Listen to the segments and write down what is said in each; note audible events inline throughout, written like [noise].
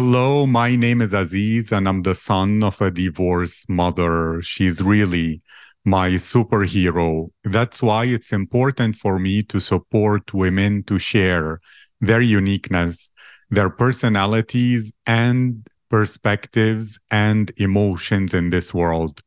Hello, my name is Aziz, and I'm the son of a divorced mother. She's really my superhero. That's why it's important for me to support women to share their uniqueness, their personalities, and perspectives and emotions in this world.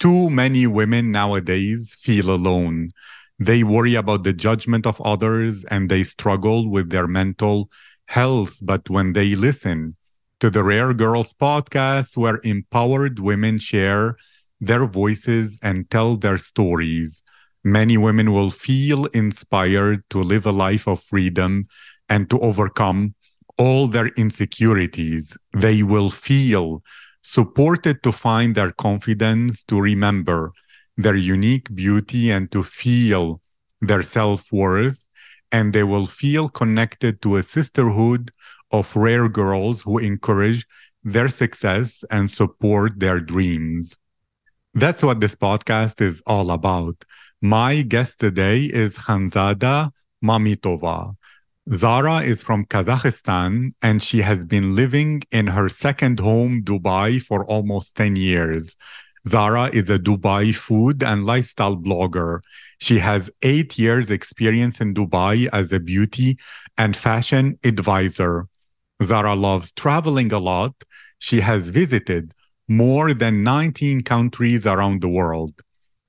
Too many women nowadays feel alone. They worry about the judgment of others and they struggle with their mental health. But when they listen to the Rare Girls podcast, where empowered women share their voices and tell their stories, many women will feel inspired to live a life of freedom and to overcome all their insecurities. They will feel supported to find their confidence, to remember their unique beauty, and to feel their self worth. And they will feel connected to a sisterhood of rare girls who encourage their success and support their dreams. That's what this podcast is all about. My guest today is Khanzada Mamytova. Zara is from Kazakhstan and she has been living in her second home, Dubai, for almost 10 years. Zara is a Dubai food and lifestyle blogger. She has eight years' experience in Dubai as a beauty and fashion advisor. Zara loves traveling a lot. She has visited more than 19 countries around the world.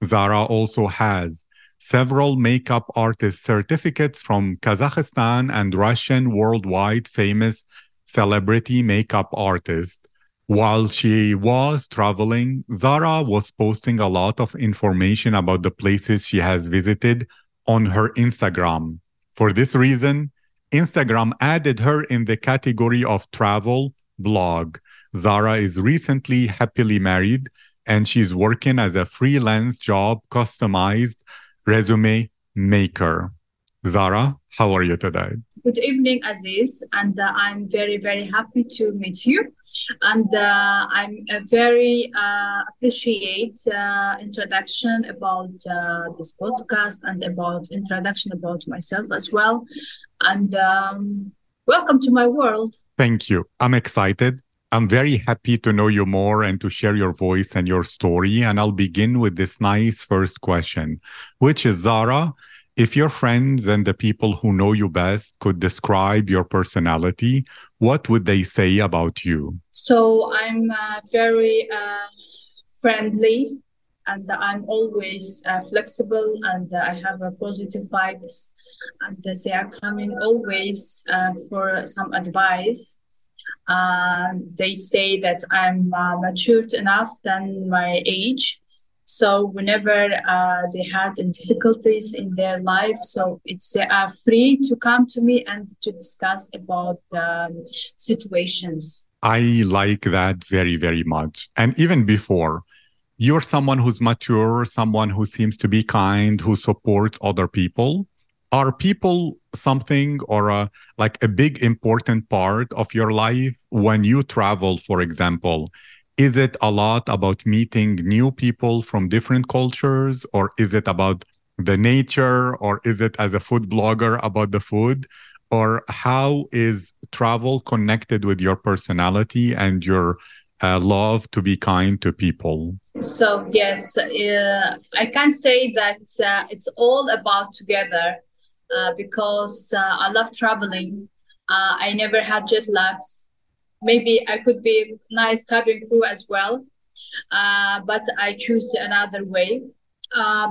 Zara also has several makeup artist certificates from Kazakhstan and Russian worldwide famous celebrity makeup artist. While she was traveling, Zara was posting a lot of information about the places she has visited on her Instagram. For this reason, Instagram added her in the category of travel blog. Zara is recently happily married and she's working as a freelance job customized resume maker. Zara, how are you today? Good evening, Aziz, and uh, I'm very, very happy to meet you. And uh, I'm uh, very uh, appreciate uh, introduction about uh, this podcast and about introduction about myself as well. And um, welcome to my world. Thank you. I'm excited. I'm very happy to know you more and to share your voice and your story. And I'll begin with this nice first question, which is Zara, if your friends and the people who know you best could describe your personality, what would they say about you? So I'm uh, very uh, friendly and I'm always uh, flexible and I have a positive vibes and they are coming always uh, for some advice uh, they say that I'm uh, matured enough than my age. So whenever uh, they had difficulties in their life, so it's free to come to me and to discuss about um, situations. I like that very, very much. And even before, you're someone who's mature, someone who seems to be kind, who supports other people are people something or a like a big important part of your life when you travel for example is it a lot about meeting new people from different cultures or is it about the nature or is it as a food blogger about the food or how is travel connected with your personality and your uh, love to be kind to people so yes uh, i can say that uh, it's all about together uh, because uh, I love traveling. Uh, I never had jet lags. Maybe I could be nice cabin crew as well, uh, but I choose another way.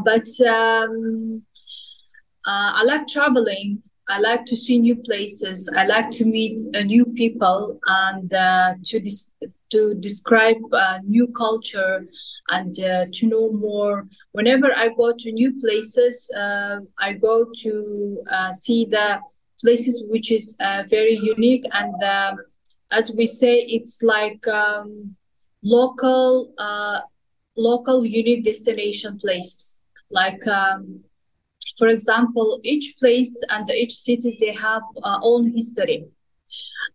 but um, I like traveling. I like to see new places. I like to meet uh, new people and uh, to dis- to describe uh, new culture and uh, to know more. Whenever I go to new places, uh, I go to uh, see the places which is very unique and um, as we say, it's like um, local local unique destination places like. Um, for example, each place and each city they have uh, own history,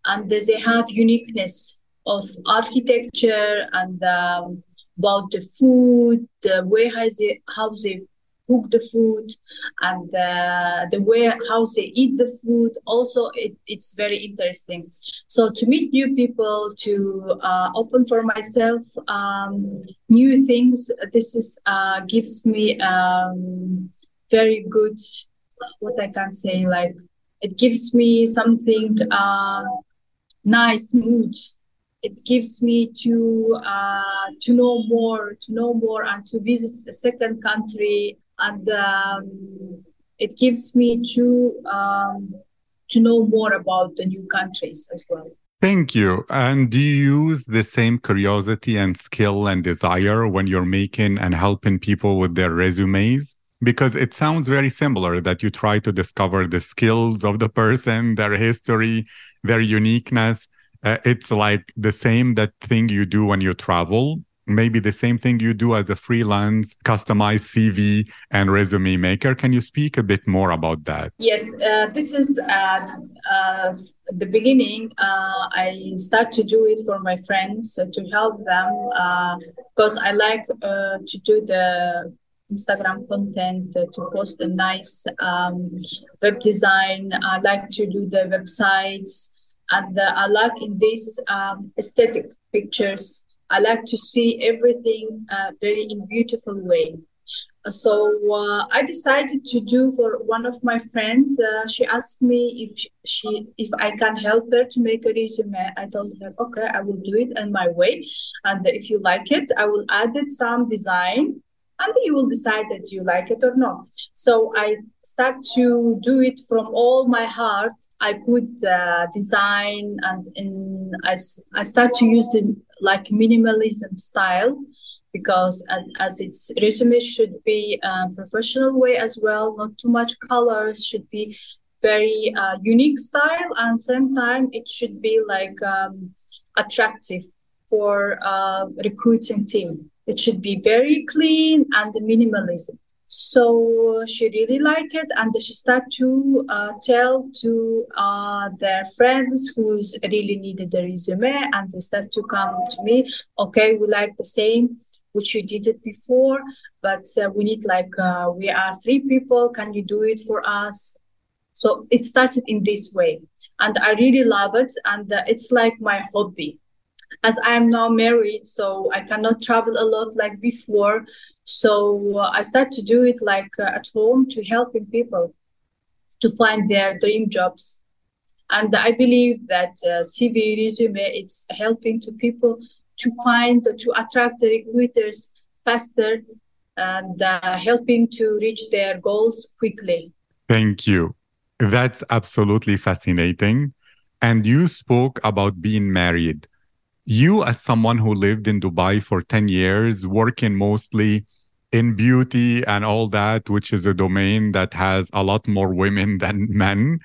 and they have uniqueness of architecture and um, about the food, the way how they how they cook the food and uh, the way how they eat the food. Also it, it's very interesting. So to meet new people to uh, open for myself um, new things this is uh, gives me um, very good what i can say like it gives me something uh, nice mood. It gives me to uh, to know more to know more and to visit a second country and um, it gives me to um, to know more about the new countries as well. Thank you. And do you use the same curiosity and skill and desire when you're making and helping people with their resumes? Because it sounds very similar that you try to discover the skills of the person, their history, their uniqueness. Uh, it's like the same that thing you do when you travel maybe the same thing you do as a freelance customized CV and resume maker. Can you speak a bit more about that? Yes, uh, this is uh, uh, the beginning. Uh, I start to do it for my friends uh, to help them because uh, I like to do the Instagram content to post a nice um, web design. I like to do the websites and I like in these um, aesthetic pictures I like to see everything uh, very in beautiful way. So uh, I decided to do for one of my friends. Uh, she asked me if she if I can help her to make a resume. I told her, okay, I will do it in my way, and if you like it, I will add it some design, and you will decide that you like it or not. So I start to do it from all my heart I put the design and in, I, I start to use the like minimalism style because as its resume should be a professional way as well, not too much colors, should be very uh, unique style and same time it should be like um, attractive for uh, recruiting team. It should be very clean and minimalism. So she really liked it, and she started to uh, tell to uh, their friends who's really needed the resume, and they start to come to me. Okay, we like the same, which you did it before, but uh, we need like uh, we are three people. Can you do it for us? So it started in this way, and I really love it, and uh, it's like my hobby as I'm now married, so I cannot travel a lot like before. So uh, I start to do it like uh, at home to helping people to find their dream jobs. And I believe that uh, CV resume it's helping to people to find to attract the recruiters faster and uh, helping to reach their goals quickly. Thank you. That's absolutely fascinating. And you spoke about being married you as someone who lived in dubai for 10 years working mostly in beauty and all that which is a domain that has a lot more women [laughs] than men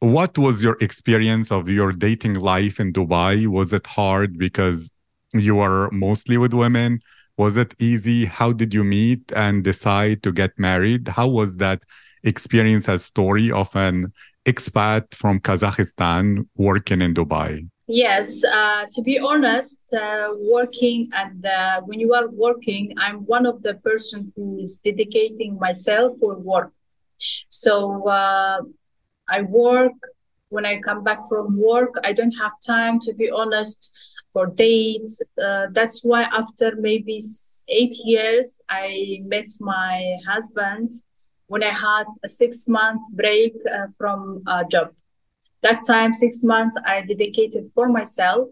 what was your experience of your dating life in dubai? Was it hard because you were mostly with women? Was it easy? How did you meet and decide to get married? How was that experience as story of an expat from kazakhstan working in dubai Yes, uh, to be honest, uh, working and uh, when you are working, I'm one of the person who is dedicating myself for work. So uh, I work. When I come back from work, I don't have time, to be honest, for dates. Uh, that's why after maybe eight years, I met my husband when I had a six month break uh, from a job that time six months i dedicated for myself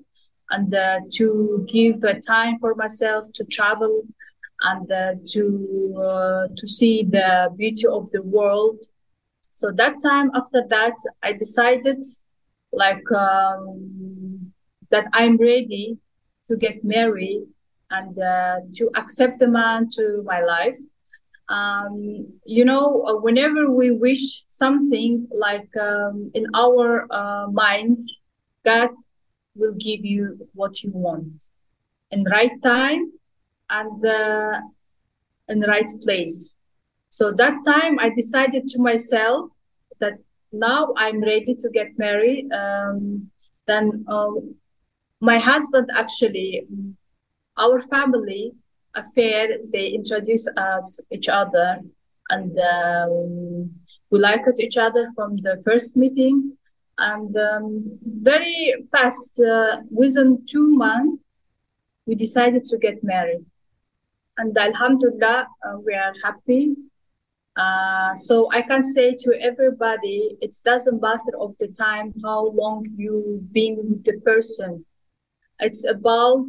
and uh, to give uh, time for myself to travel and uh, to uh, to see the beauty of the world. So that time after that i decided like um, that i'm ready to get married and uh, to accept the man to my life um, you know, uh, whenever we wish something like um, in our uh, mind, God will give you what you want in right time and uh, in right place. So that time I decided to myself that now I'm ready to get married. Um, then um, my husband actually, our family affair they introduce us each other and um, we liked each other from the first meeting. And um, very fast, uh, within two months, we decided to get married. And Alhamdulillah, uh, we are happy. Uh, so I can say to everybody, it doesn't matter of the time how long you've been with the person. It's about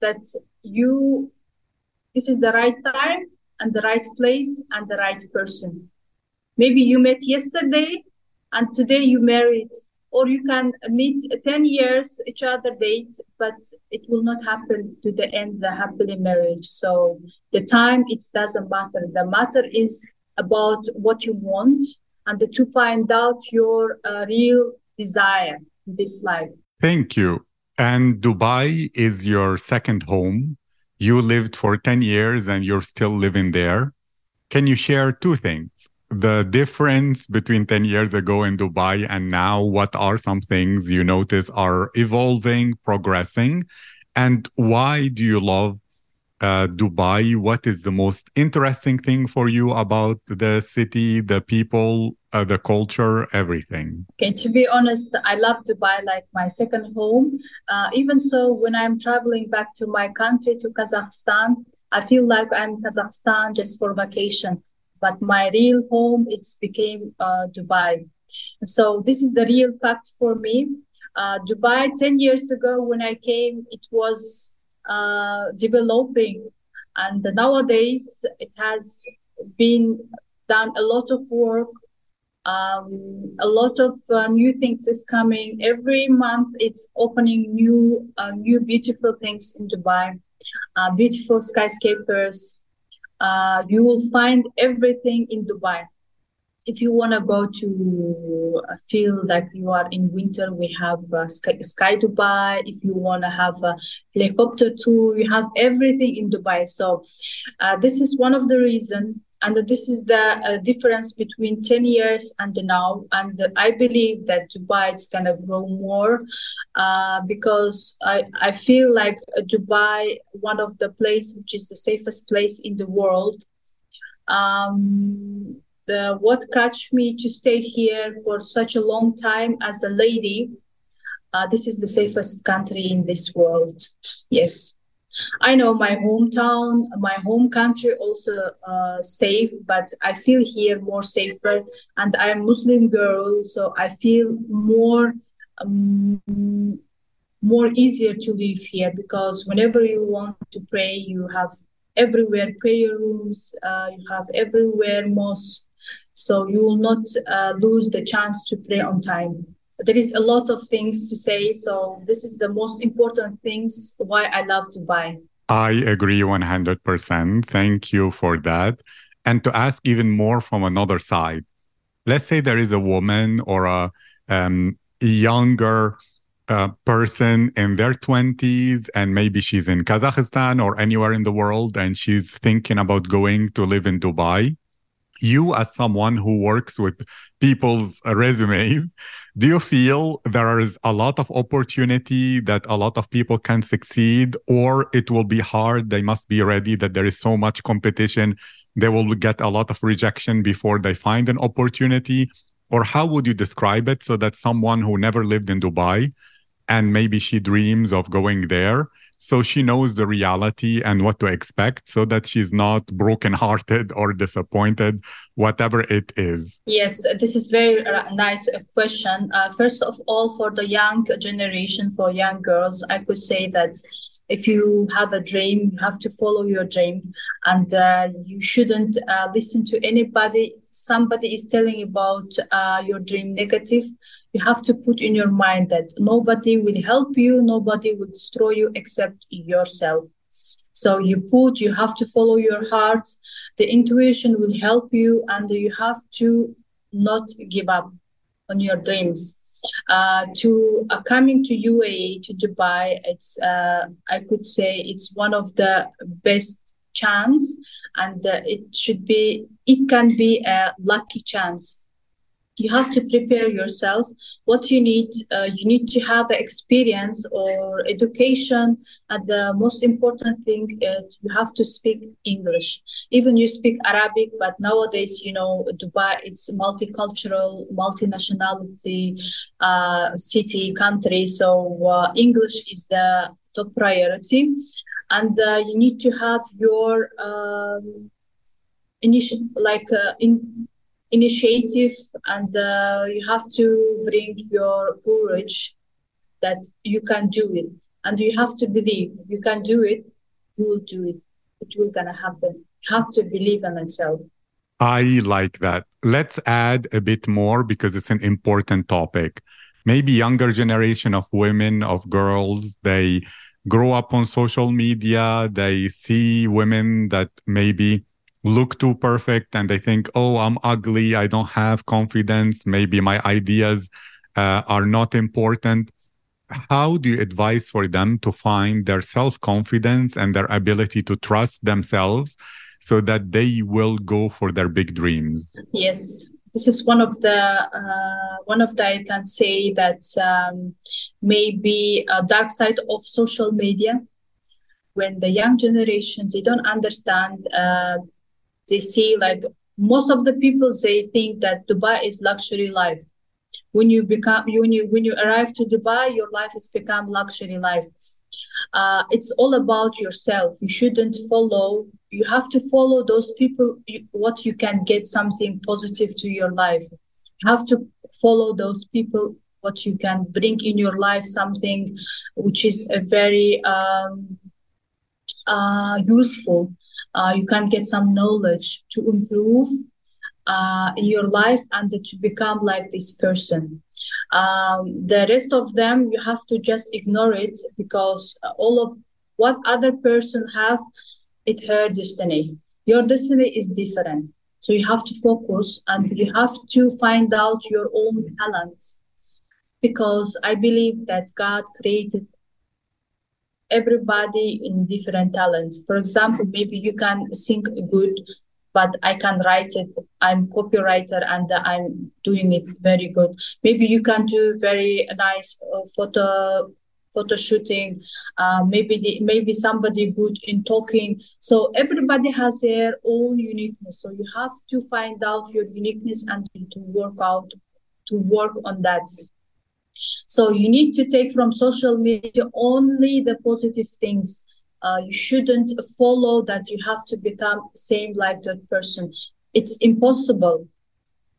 that you, this is the right time and the right place and the right person. Maybe you met yesterday and today you married, or you can meet 10 years each other date, but it will not happen to the end the happily marriage. So the time it doesn't matter. The matter is about what you want and to find out your uh, real desire in this life. Thank you. And Dubai is your second home. You lived for 10 years and you're still living there. Can you share two things? The difference between 10 years ago in Dubai and now, what are some things you notice are evolving, progressing? And why do you love uh, Dubai, what is the most interesting thing for you about the city, the people, uh, the culture, everything? Okay, to be honest, I love Dubai like my second home. Uh, even so, when I'm traveling back to my country, to Kazakhstan, I feel like I'm Kazakhstan just for vacation. But my real home, it's became uh, Dubai. So this is the real fact for me. Uh, Dubai, 10 years ago when I came, it was uh, developing. And nowadays, it has been done a lot of work. Um, a lot of uh, new things is coming every month. It's opening new, uh, new beautiful things in Dubai, uh, beautiful skyscrapers. Uh, you will find everything in Dubai if you want to go to feel like you are in winter, we have uh, Sky, Sky Dubai. If you want to have a helicopter tour, you have everything in Dubai. So uh, this is one of the reasons. And this is the uh, difference between 10 years and now. And I believe that Dubai is going to grow more uh, because I, I feel like Dubai, one of the place which is the safest place in the world. Um, the, what catch me to stay here for such a long time as a lady. Uh, this is the safest country in this world. Yes. I know my hometown, my home country also uh, safe, but I feel here more safer. And I'm Muslim girl, so I feel more um, more easier to live here because whenever you want to pray, you have everywhere prayer rooms, uh, you have everywhere mosques, so you will not uh, lose the chance to pray on time. There is a lot of things to say, so this is the most important things why I love Dubai. I agree 100%. Thank you for that. And to ask even more from another side, let's say there is a woman or a um, younger uh, person in their 20s and maybe she's in Kazakhstan or anywhere in the world and she's thinking about going to live in Dubai you as someone who works with people's resumes do you feel there is a lot of opportunity that a lot of people can succeed or it will be hard? They must be ready that there is so much competition. They will get a lot of rejection before they find an opportunity. Or how would you describe it so that someone who never lived in dubai and maybe she dreams of going there. So she knows the reality and what to expect so that she's not brokenhearted [laughs] or disappointed whatever it is. Yes this is very nice question. Uh, first of all for the young generation for young girls i could say that if you have a dream you have to follow your dream and uh, you shouldn't uh, listen to anybody. Somebody is telling about uh, your dream negative. You have to put in your mind that nobody will help you nobody will destroy you except yourself. So you put you have to follow your heart. The intuition will help you and you have to not give up on your dreams uh, to uh, coming to UAE to Dubai, it's uh, I could say it's one of the best chance, and uh, it should be it can be a lucky chance you have to prepare yourself. What you need uh, you need to have experience or education. And the most important thing is you have to speak english. Even you speak arabic but nowadays you know dubai it's multicultural multinationality uh, city country. So uh, english is the top priority. And uh, you need to have your um, initial like uh, in initiative and uh, you have to bring your courage that you can do it. And you have to believe. You can do it you will do it. It will gonna happen. You have to believe in yourself. I like that. Let's add a bit more because it's an important topic. Maybe younger generation of women of girls they grow up on social media. They see women that maybe look too perfect and they think, oh, I'm ugly, I don't have confidence, maybe my ideas uh, are not important. How do you advise for them to find their self confidence and their ability to trust themselves so that they will go for their big dreams? Yes, this is one of the uh, one of the I can say that um, maybe a dark side of social media when the young generations they don't understand uh, they see like most of the people they think that Dubai is luxury life. When you become when you when you arrive to Dubai, your life has become luxury life. Uh, it's all about yourself. You shouldn't follow. You have to follow those people. You, what you can get something positive to your life. You have to follow those people. What you can bring in your life something which is a very um, uh, useful uh, you can get some knowledge to improve uh, in your life and to become like this person. Um, the rest of them, you have to just ignore it because all of what other person have, it her destiny. Your destiny is different. So you have to focus and you have to find out your own talents because I believe that God created everybody in different talents. For example, maybe you can sing good, but I can write it. I'm copywriter and I'm doing it very good. Maybe you can do very nice uh, photo photo shooting. Uh, maybe the, maybe somebody good in talking. So everybody has their own uniqueness. So you have to find out your uniqueness and to work out to work on that. So you need to take from social media only the positive things. Uh, you shouldn't follow that you have to become same like that person. It's impossible.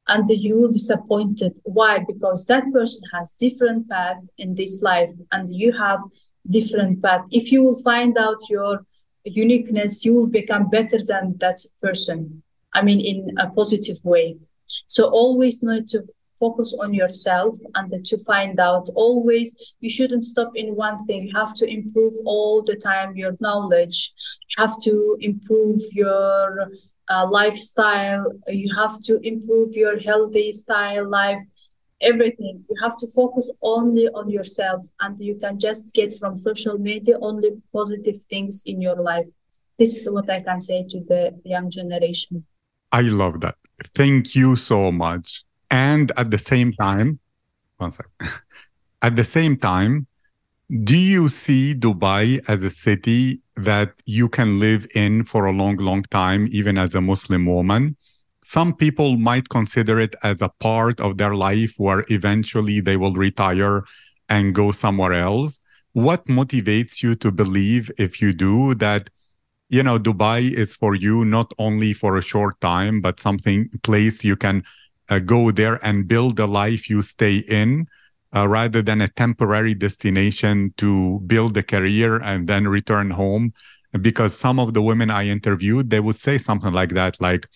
And you will disappointed. Why? Because that person has different path in this life and you have different path. If you will find out your uniqueness, you will become better than that person. I mean, in a positive way. So always need to focus on yourself and to find out always you shouldn't stop in one thing. You have to improve all the time your knowledge. You have to improve your uh, lifestyle. You have to improve your healthy style life everything. You have to focus only on yourself and you can just get from social media only positive things in your life. This is what i can say to the young generation. I love that. Thank you so much and at the same time, one sec. [laughs] at the same time, do you see Dubai as a city that you can live in for a long, long time, even as a Muslim woman? Some people might consider it as a part of their life where eventually they will retire and go somewhere else. What motivates you to believe, if you do, that you know Dubai is for you not only for a short time, but something place you can uh, go there and build a life you stay in uh, rather than a temporary destination to build a career and then return home. Because some of the women i interviewed they would say something like that like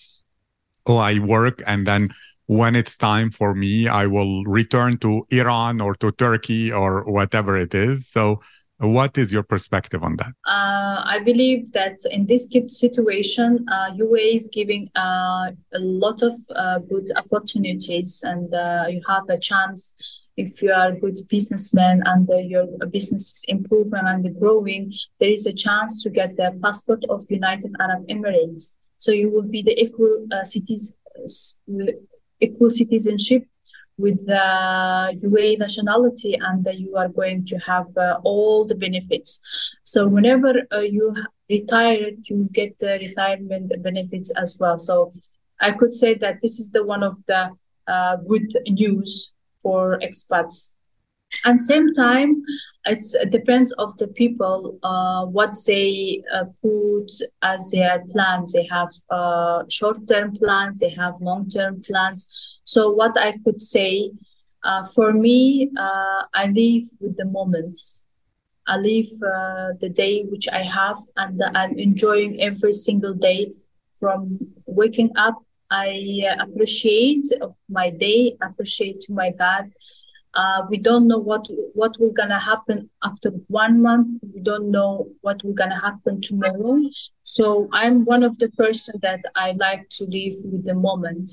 oh i work and then when it's time for me i will return to iran or to turkey or whatever it is. So what is your perspective on that? Uh, I believe that in this situation, uh, UAE is giving uh, a lot of uh, good opportunities, and uh, you have a chance if you are a good businessman and uh, your business is improving and growing. There is a chance to get the passport of United Arab Emirates, so you will be the equal cities, equal citizenship with the UAE nationality and you are going to have uh, all the benefits. So whenever uh, you retire, you get the retirement benefits as well. So I could say that this is the one of the uh, good news for expats and same time it depends of the people uh, what they uh, put as their plans. They have uh, short-term plans they have long-term plans. So what i could say uh, for me uh, i live with the moments i live uh, the day which i have and i'm enjoying every single day. From waking up i appreciate my day appreciate my god uh, we don't know what what will gonna happen after one month. We don't know what will gonna happen tomorrow. So I'm one of the person that I like to live with the moment.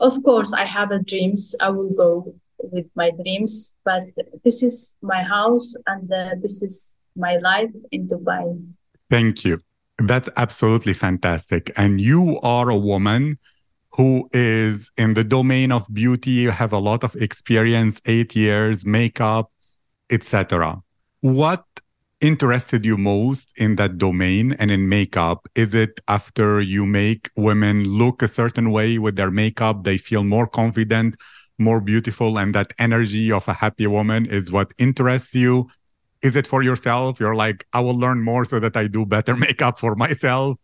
Of course, I have a dreams. I will go with my dreams, but this is my house and uh, this is my life in Dubai. Thank you. That's absolutely fantastic. And you are a woman who is in the domain of beauty, You have a lot of experience, eight years, makeup, etc. What interested you most in that domain and in makeup? Is it after you make women look a certain way with their makeup, they feel more confident, more beautiful, and that energy of a happy woman is what interests you? Is it for yourself? You're like, I will learn more so that I do better [laughs] makeup for myself.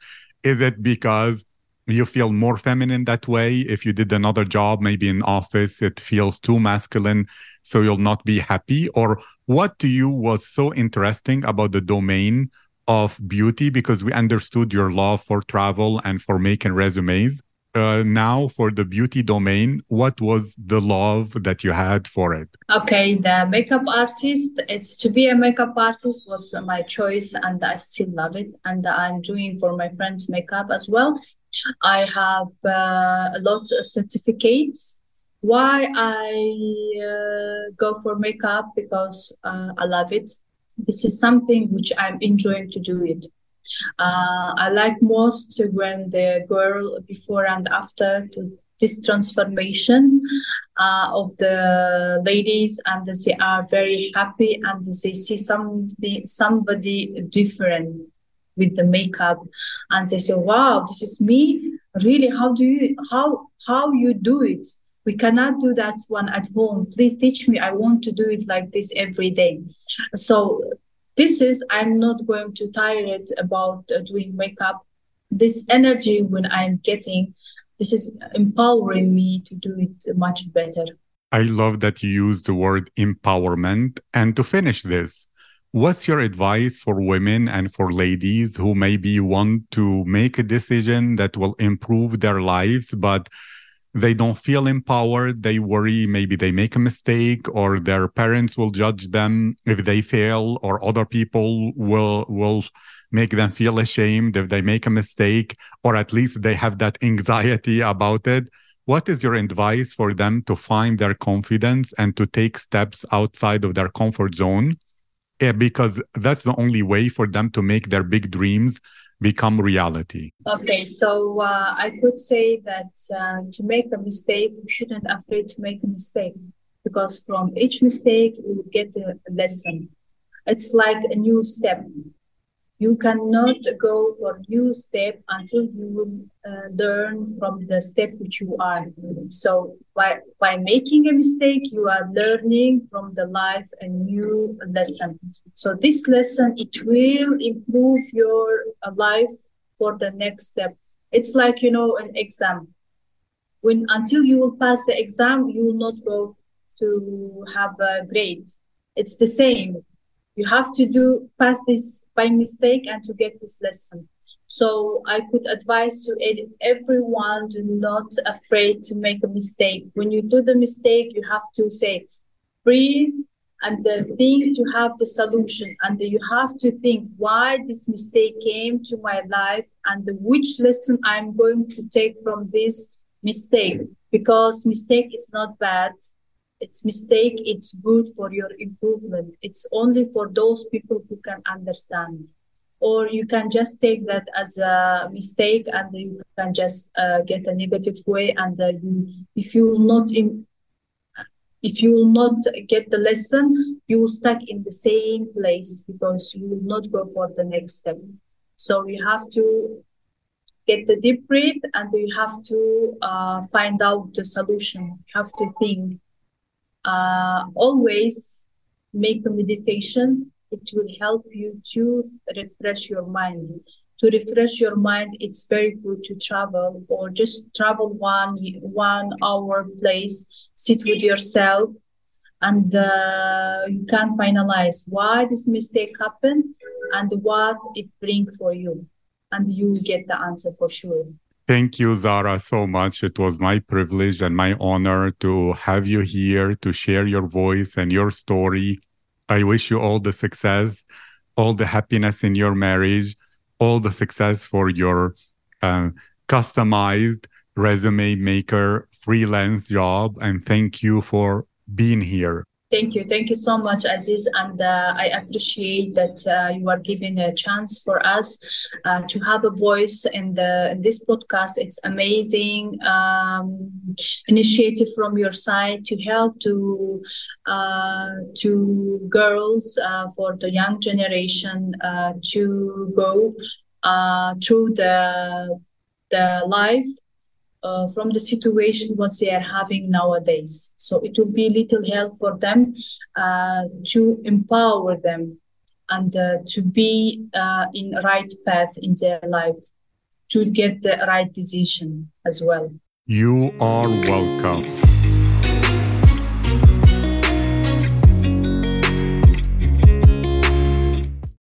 Is it because you feel more feminine that way. If you did another job maybe in office it feels too masculine so you'll not be happy? Or what to you was so interesting about the domain of beauty? Because we understood your love for travel and for making resumes. Uh, now for the beauty domain what was the love that you had for it? Okay the makeup artist it's to be a makeup artist was my choice and i still love it. And i'm doing for my friends makeup as well I have uh, a lot of certificates. Why I uh, go for makeup because uh, I love it. This is something which I'm enjoying to do it. Uh, I like most when the girl before and after to this transformation uh, of the ladies and they are very happy and they see somebody somebody different with the makeup and they say wow this is me. Really how do you how how you do it? We cannot do that one at home. Please teach me. I want to do it like this every day. So this is i'm not going to tire it about uh, doing makeup. This energy when i'm getting this is empowering me to do it much better. I love that you use the word empowerment and to finish this What's your advice for women and for ladies who maybe want to make a decision that will improve their lives, but they don't feel empowered? They worry maybe they make a mistake or their parents will judge them if they fail, or other people will will make them feel ashamed if they make a mistake, or at least they have that [laughs] anxiety about it. What is your advice for them to find their confidence and to take steps outside of their comfort zone? Yeah, because that's the only way for them to make their big dreams become reality. Okay, so uh, I could say that uh, to make a mistake, you shouldn't afraid to make a mistake because from each mistake you get a lesson. It's like a new step you cannot go for new step until you uh, learn from the step which you are. So by by making a mistake you are learning from the life a new lesson. So this lesson it will improve your uh, life for the next step. It's like you know an exam. When until you will pass the exam you will not go to have a grade. It's the same you have to do pass this by mistake and to get this lesson. So i could advise to everyone do not afraid to make a mistake. When you do the mistake you have to say breathe and the think to have the solution. And you have to think why this mistake came to my life and the, which lesson i'm going to take from this mistake. Because mistake is not bad it's mistake it's good for your improvement it's only for those people who can understand or you can just take that as a mistake and you can just uh, get a negative way and uh, you, if you will not Im- if you will not get the lesson, you will stuck in the same place because you will not go for the next step. So you have to get the deep breath and you have to uh, find out the solution. You have to think. Uh, always make a meditation. It will help you to refresh your mind. To refresh your mind it's very good to travel or just travel one one hour place sit with yourself and uh, you can finalize why this mistake happened and what it bring for you. And you get the answer for sure Thank you, Zara, so much. It was my privilege and my honor to have you here to share your voice and your story. I wish you all the success, all the happiness in your marriage all the success for your uh, customized resume maker freelance job. And thank you for being here. Thank you. Thank you so much, Aziz. And uh, I appreciate that uh, you are giving a chance for us uh, to have a voice in, the, in this podcast. It's amazing um, initiative from your side to help to uh, to girls uh, for the young generation uh, to go through the the life uh, from the situation what they are having nowadays. So it will be little help for them uh, to empower them and uh, to be uh, in right path in their life, to get the right decision as well. You are welcome.